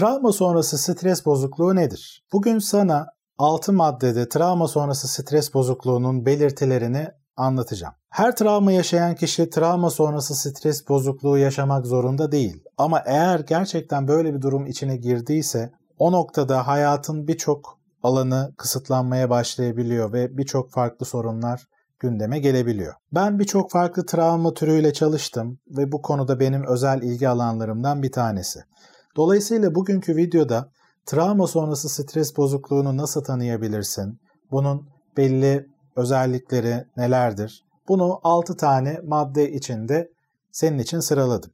Travma sonrası stres bozukluğu nedir? Bugün sana 6 maddede travma sonrası stres bozukluğunun belirtilerini anlatacağım. Her travma yaşayan kişi travma sonrası stres bozukluğu yaşamak zorunda değil. Ama eğer gerçekten böyle bir durum içine girdiyse o noktada hayatın birçok alanı kısıtlanmaya başlayabiliyor ve birçok farklı sorunlar gündeme gelebiliyor. Ben birçok farklı travma türüyle çalıştım ve bu konuda benim özel ilgi alanlarımdan bir tanesi. Dolayısıyla bugünkü videoda travma sonrası stres bozukluğunu nasıl tanıyabilirsin? Bunun belli özellikleri nelerdir? Bunu 6 tane madde içinde senin için sıraladım.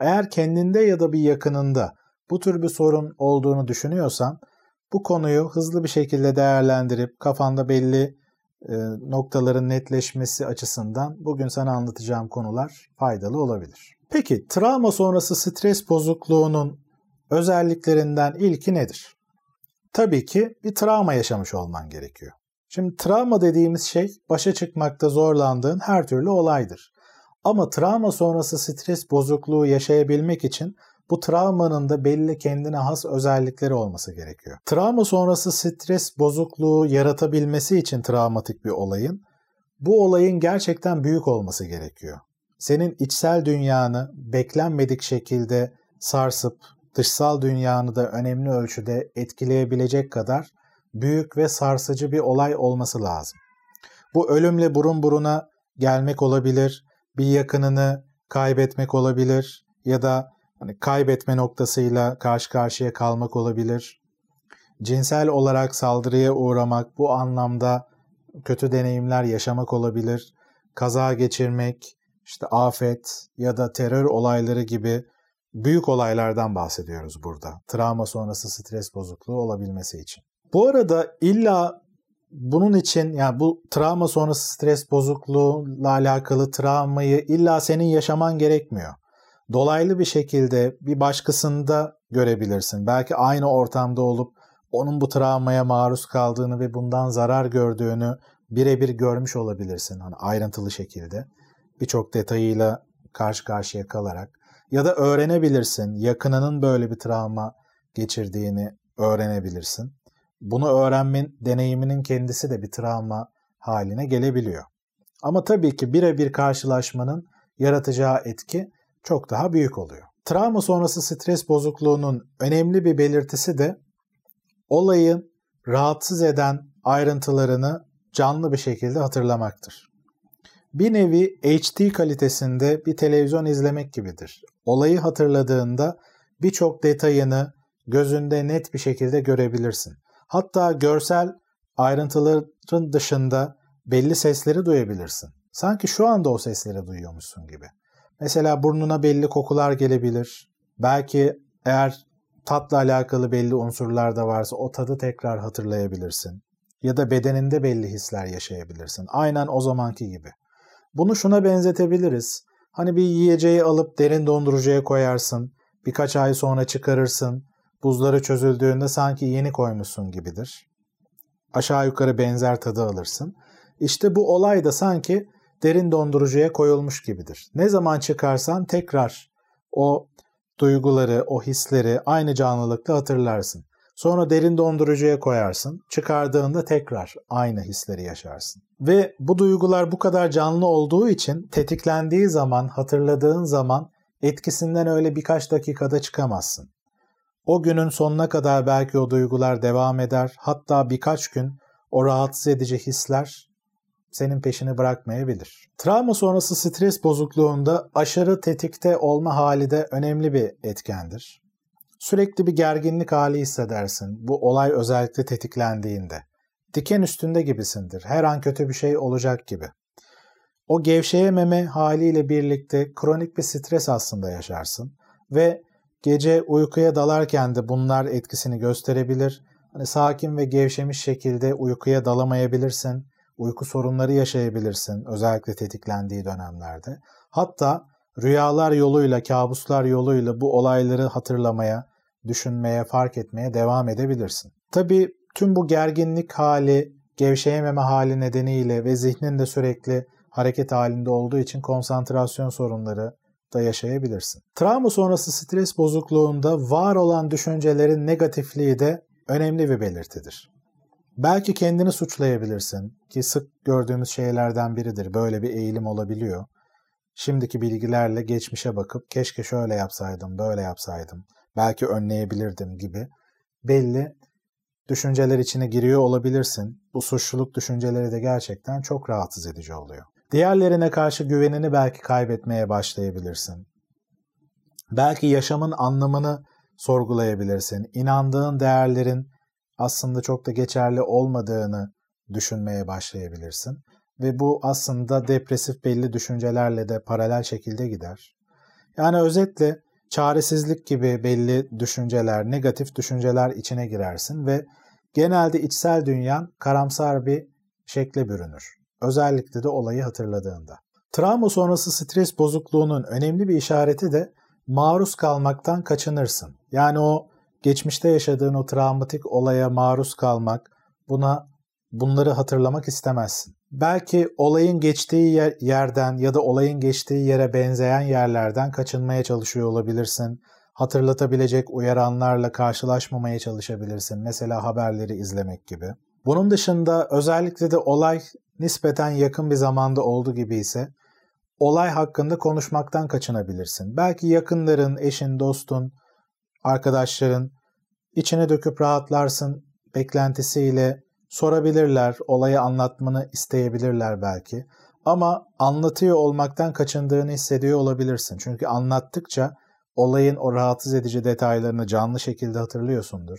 Eğer kendinde ya da bir yakınında bu tür bir sorun olduğunu düşünüyorsan bu konuyu hızlı bir şekilde değerlendirip kafanda belli e, noktaların netleşmesi açısından bugün sana anlatacağım konular faydalı olabilir. Peki travma sonrası stres bozukluğunun özelliklerinden ilki nedir? Tabii ki bir travma yaşamış olman gerekiyor. Şimdi travma dediğimiz şey başa çıkmakta zorlandığın her türlü olaydır. Ama travma sonrası stres bozukluğu yaşayabilmek için bu travmanın da belli kendine has özellikleri olması gerekiyor. Travma sonrası stres bozukluğu yaratabilmesi için travmatik bir olayın bu olayın gerçekten büyük olması gerekiyor. Senin içsel dünyanı beklenmedik şekilde sarsıp dışsal dünyanı da önemli ölçüde etkileyebilecek kadar büyük ve sarsıcı bir olay olması lazım. Bu ölümle burun buruna gelmek olabilir, bir yakınını kaybetmek olabilir ya da hani kaybetme noktasıyla karşı karşıya kalmak olabilir. Cinsel olarak saldırıya uğramak, bu anlamda kötü deneyimler yaşamak olabilir. Kaza geçirmek, işte afet ya da terör olayları gibi büyük olaylardan bahsediyoruz burada. Travma sonrası stres bozukluğu olabilmesi için. Bu arada illa bunun için yani bu travma sonrası stres bozukluğuyla alakalı travmayı illa senin yaşaman gerekmiyor. Dolaylı bir şekilde bir başkasında görebilirsin. Belki aynı ortamda olup onun bu travmaya maruz kaldığını ve bundan zarar gördüğünü birebir görmüş olabilirsin. Hani ayrıntılı şekilde birçok detayıyla karşı karşıya kalarak ya da öğrenebilirsin. Yakınının böyle bir travma geçirdiğini öğrenebilirsin. Bunu öğrenmenin deneyiminin kendisi de bir travma haline gelebiliyor. Ama tabii ki birebir karşılaşmanın yaratacağı etki çok daha büyük oluyor. Travma sonrası stres bozukluğunun önemli bir belirtisi de olayın rahatsız eden ayrıntılarını canlı bir şekilde hatırlamaktır. Bir nevi HD kalitesinde bir televizyon izlemek gibidir. Olayı hatırladığında birçok detayını gözünde net bir şekilde görebilirsin. Hatta görsel ayrıntıların dışında belli sesleri duyabilirsin. Sanki şu anda o sesleri duyuyormuşsun gibi. Mesela burnuna belli kokular gelebilir. Belki eğer tatla alakalı belli unsurlar da varsa o tadı tekrar hatırlayabilirsin. Ya da bedeninde belli hisler yaşayabilirsin. Aynen o zamanki gibi. Bunu şuna benzetebiliriz. Hani bir yiyeceği alıp derin dondurucuya koyarsın. Birkaç ay sonra çıkarırsın. Buzları çözüldüğünde sanki yeni koymuşsun gibidir. Aşağı yukarı benzer tadı alırsın. İşte bu olay da sanki derin dondurucuya koyulmuş gibidir. Ne zaman çıkarsan tekrar o duyguları, o hisleri aynı canlılıkta hatırlarsın. Sonra derin dondurucuya koyarsın. Çıkardığında tekrar aynı hisleri yaşarsın. Ve bu duygular bu kadar canlı olduğu için tetiklendiği zaman, hatırladığın zaman etkisinden öyle birkaç dakikada çıkamazsın. O günün sonuna kadar belki o duygular devam eder. Hatta birkaç gün o rahatsız edici hisler senin peşini bırakmayabilir. Travma sonrası stres bozukluğunda aşırı tetikte olma hali de önemli bir etkendir. Sürekli bir gerginlik hali hissedersin bu olay özellikle tetiklendiğinde. Diken üstünde gibisindir. Her an kötü bir şey olacak gibi. O gevşeyememe haliyle birlikte kronik bir stres aslında yaşarsın ve gece uykuya dalarken de bunlar etkisini gösterebilir. Hani sakin ve gevşemiş şekilde uykuya dalamayabilirsin uyku sorunları yaşayabilirsin özellikle tetiklendiği dönemlerde. Hatta rüyalar yoluyla, kabuslar yoluyla bu olayları hatırlamaya, düşünmeye, fark etmeye devam edebilirsin. Tabii tüm bu gerginlik hali, gevşeyememe hali nedeniyle ve zihnin de sürekli hareket halinde olduğu için konsantrasyon sorunları, da yaşayabilirsin. Travma sonrası stres bozukluğunda var olan düşüncelerin negatifliği de önemli bir belirtidir. Belki kendini suçlayabilirsin ki sık gördüğümüz şeylerden biridir. Böyle bir eğilim olabiliyor. Şimdiki bilgilerle geçmişe bakıp keşke şöyle yapsaydım, böyle yapsaydım, belki önleyebilirdim gibi belli düşünceler içine giriyor olabilirsin. Bu suçluluk düşünceleri de gerçekten çok rahatsız edici oluyor. Diğerlerine karşı güvenini belki kaybetmeye başlayabilirsin. Belki yaşamın anlamını sorgulayabilirsin. İnandığın değerlerin aslında çok da geçerli olmadığını düşünmeye başlayabilirsin. Ve bu aslında depresif belli düşüncelerle de paralel şekilde gider. Yani özetle çaresizlik gibi belli düşünceler, negatif düşünceler içine girersin ve genelde içsel dünyan karamsar bir şekle bürünür. Özellikle de olayı hatırladığında. Travma sonrası stres bozukluğunun önemli bir işareti de maruz kalmaktan kaçınırsın. Yani o geçmişte yaşadığın o travmatik olaya maruz kalmak, buna bunları hatırlamak istemezsin. Belki olayın geçtiği yer, yerden ya da olayın geçtiği yere benzeyen yerlerden kaçınmaya çalışıyor olabilirsin. Hatırlatabilecek uyaranlarla karşılaşmamaya çalışabilirsin. Mesela haberleri izlemek gibi. Bunun dışında özellikle de olay nispeten yakın bir zamanda oldu gibi ise olay hakkında konuşmaktan kaçınabilirsin. Belki yakınların, eşin, dostun, arkadaşların içine döküp rahatlarsın beklentisiyle sorabilirler, olayı anlatmanı isteyebilirler belki. Ama anlatıyor olmaktan kaçındığını hissediyor olabilirsin. Çünkü anlattıkça olayın o rahatsız edici detaylarını canlı şekilde hatırlıyorsundur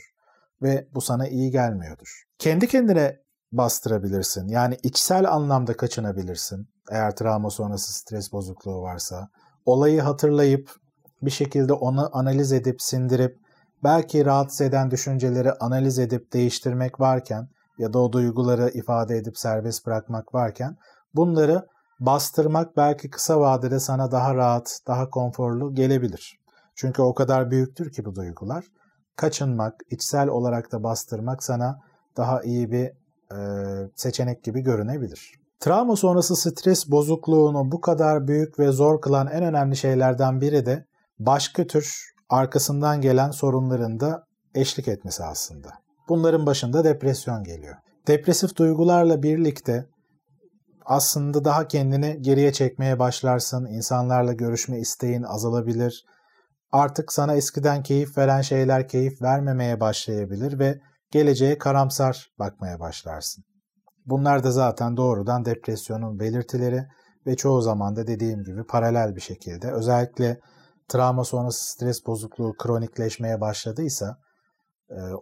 ve bu sana iyi gelmiyordur. Kendi kendine bastırabilirsin. Yani içsel anlamda kaçınabilirsin. Eğer travma sonrası stres bozukluğu varsa. Olayı hatırlayıp bir şekilde onu analiz edip sindirip belki rahatsız eden düşünceleri analiz edip değiştirmek varken ya da o duyguları ifade edip serbest bırakmak varken bunları bastırmak belki kısa vadede sana daha rahat, daha konforlu gelebilir. Çünkü o kadar büyüktür ki bu duygular. Kaçınmak, içsel olarak da bastırmak sana daha iyi bir e, seçenek gibi görünebilir. Travma sonrası stres bozukluğunu bu kadar büyük ve zor kılan en önemli şeylerden biri de başka tür arkasından gelen sorunların da eşlik etmesi aslında. Bunların başında depresyon geliyor. Depresif duygularla birlikte aslında daha kendini geriye çekmeye başlarsın. İnsanlarla görüşme isteğin azalabilir. Artık sana eskiden keyif veren şeyler keyif vermemeye başlayabilir ve geleceğe karamsar bakmaya başlarsın. Bunlar da zaten doğrudan depresyonun belirtileri ve çoğu zaman da dediğim gibi paralel bir şekilde özellikle travma sonrası stres bozukluğu kronikleşmeye başladıysa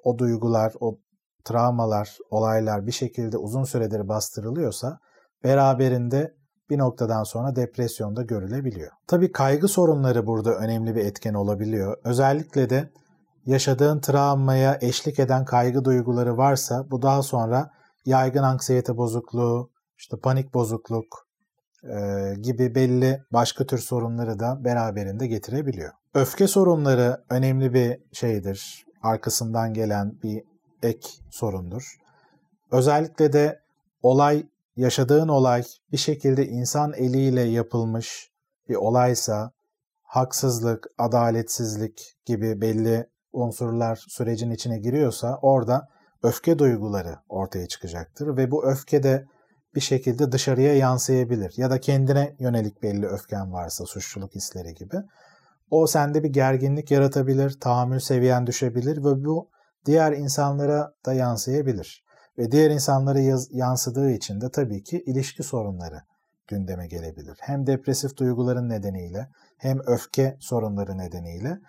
o duygular, o travmalar, olaylar bir şekilde uzun süredir bastırılıyorsa beraberinde bir noktadan sonra depresyonda görülebiliyor. Tabii kaygı sorunları burada önemli bir etken olabiliyor. Özellikle de yaşadığın travmaya eşlik eden kaygı duyguları varsa bu daha sonra yaygın anksiyete bozukluğu, işte panik bozukluk e, gibi belli başka tür sorunları da beraberinde getirebiliyor. Öfke sorunları önemli bir şeydir. Arkasından gelen bir ek sorundur. Özellikle de olay, yaşadığın olay bir şekilde insan eliyle yapılmış bir olaysa haksızlık, adaletsizlik gibi belli unsurlar sürecin içine giriyorsa orada öfke duyguları ortaya çıkacaktır ve bu öfke de bir şekilde dışarıya yansıyabilir ya da kendine yönelik belli öfken varsa suçluluk hisleri gibi. O sende bir gerginlik yaratabilir, tahammül seviyen düşebilir ve bu diğer insanlara da yansıyabilir. Ve diğer insanlara yansıdığı için de tabii ki ilişki sorunları gündeme gelebilir. Hem depresif duyguların nedeniyle hem öfke sorunları nedeniyle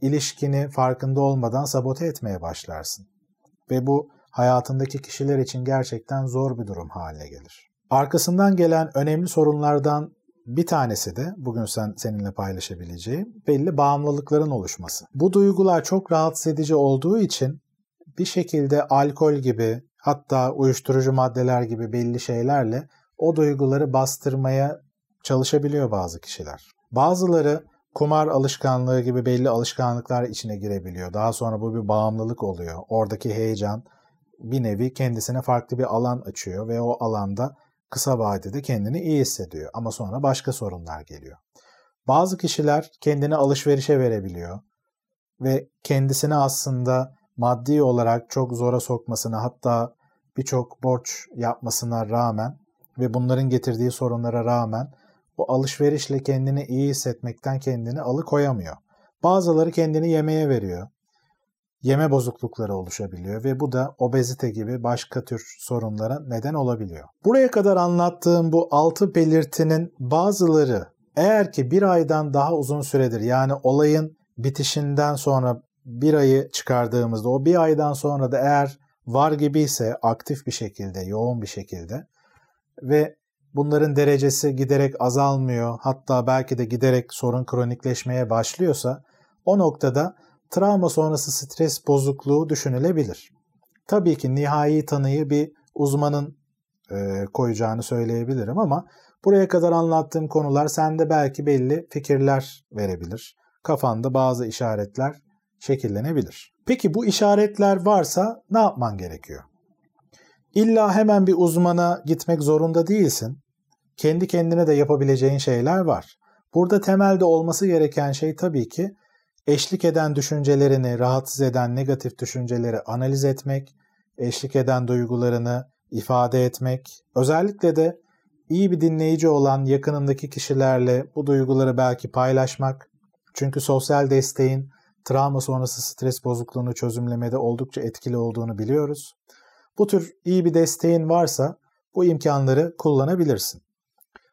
ilişkini farkında olmadan sabote etmeye başlarsın. Ve bu hayatındaki kişiler için gerçekten zor bir durum haline gelir. Arkasından gelen önemli sorunlardan bir tanesi de bugün sen seninle paylaşabileceğim belli bağımlılıkların oluşması. Bu duygular çok rahatsız edici olduğu için bir şekilde alkol gibi hatta uyuşturucu maddeler gibi belli şeylerle o duyguları bastırmaya çalışabiliyor bazı kişiler. Bazıları kumar alışkanlığı gibi belli alışkanlıklar içine girebiliyor. Daha sonra bu bir bağımlılık oluyor. Oradaki heyecan bir nevi kendisine farklı bir alan açıyor ve o alanda kısa vadede kendini iyi hissediyor. Ama sonra başka sorunlar geliyor. Bazı kişiler kendini alışverişe verebiliyor ve kendisini aslında maddi olarak çok zora sokmasına hatta birçok borç yapmasına rağmen ve bunların getirdiği sorunlara rağmen bu alışverişle kendini iyi hissetmekten kendini alıkoyamıyor. Bazıları kendini yemeğe veriyor. Yeme bozuklukları oluşabiliyor ve bu da obezite gibi başka tür sorunlara neden olabiliyor. Buraya kadar anlattığım bu altı belirtinin bazıları eğer ki bir aydan daha uzun süredir yani olayın bitişinden sonra bir ayı çıkardığımızda o bir aydan sonra da eğer var gibi ise aktif bir şekilde, yoğun bir şekilde ve bunların derecesi giderek azalmıyor hatta belki de giderek sorun kronikleşmeye başlıyorsa o noktada travma sonrası stres bozukluğu düşünülebilir. Tabii ki nihai tanıyı bir uzmanın e, koyacağını söyleyebilirim ama buraya kadar anlattığım konular sende belki belli fikirler verebilir. Kafanda bazı işaretler şekillenebilir. Peki bu işaretler varsa ne yapman gerekiyor? İlla hemen bir uzmana gitmek zorunda değilsin. Kendi kendine de yapabileceğin şeyler var. Burada temelde olması gereken şey tabii ki eşlik eden düşüncelerini, rahatsız eden negatif düşünceleri analiz etmek, eşlik eden duygularını ifade etmek, özellikle de iyi bir dinleyici olan yakınındaki kişilerle bu duyguları belki paylaşmak. Çünkü sosyal desteğin travma sonrası stres bozukluğunu çözümlemede oldukça etkili olduğunu biliyoruz. Bu tür iyi bir desteğin varsa bu imkanları kullanabilirsin.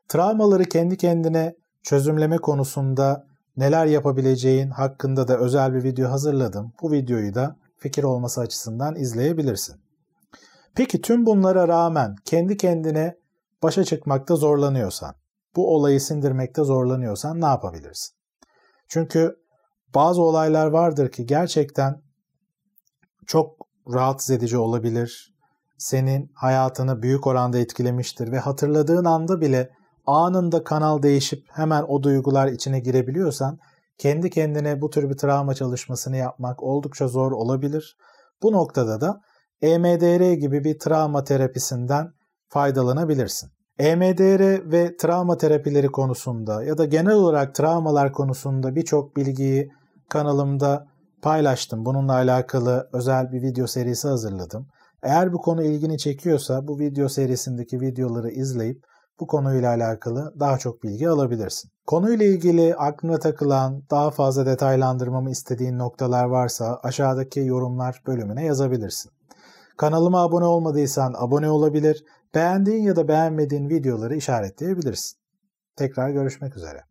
Travmaları kendi kendine çözümleme konusunda neler yapabileceğin hakkında da özel bir video hazırladım. Bu videoyu da fikir olması açısından izleyebilirsin. Peki tüm bunlara rağmen kendi kendine başa çıkmakta zorlanıyorsan, bu olayı sindirmekte zorlanıyorsan ne yapabilirsin? Çünkü bazı olaylar vardır ki gerçekten çok rahatsız edici olabilir. Senin hayatını büyük oranda etkilemiştir ve hatırladığın anda bile anında kanal değişip hemen o duygular içine girebiliyorsan kendi kendine bu tür bir travma çalışmasını yapmak oldukça zor olabilir. Bu noktada da EMDR gibi bir travma terapisinden faydalanabilirsin. EMDR ve travma terapileri konusunda ya da genel olarak travmalar konusunda birçok bilgiyi kanalımda paylaştım. Bununla alakalı özel bir video serisi hazırladım. Eğer bu konu ilgini çekiyorsa bu video serisindeki videoları izleyip bu konuyla alakalı daha çok bilgi alabilirsin. Konuyla ilgili aklına takılan, daha fazla detaylandırmamı istediğin noktalar varsa aşağıdaki yorumlar bölümüne yazabilirsin. Kanalıma abone olmadıysan abone olabilir, beğendiğin ya da beğenmediğin videoları işaretleyebilirsin. Tekrar görüşmek üzere.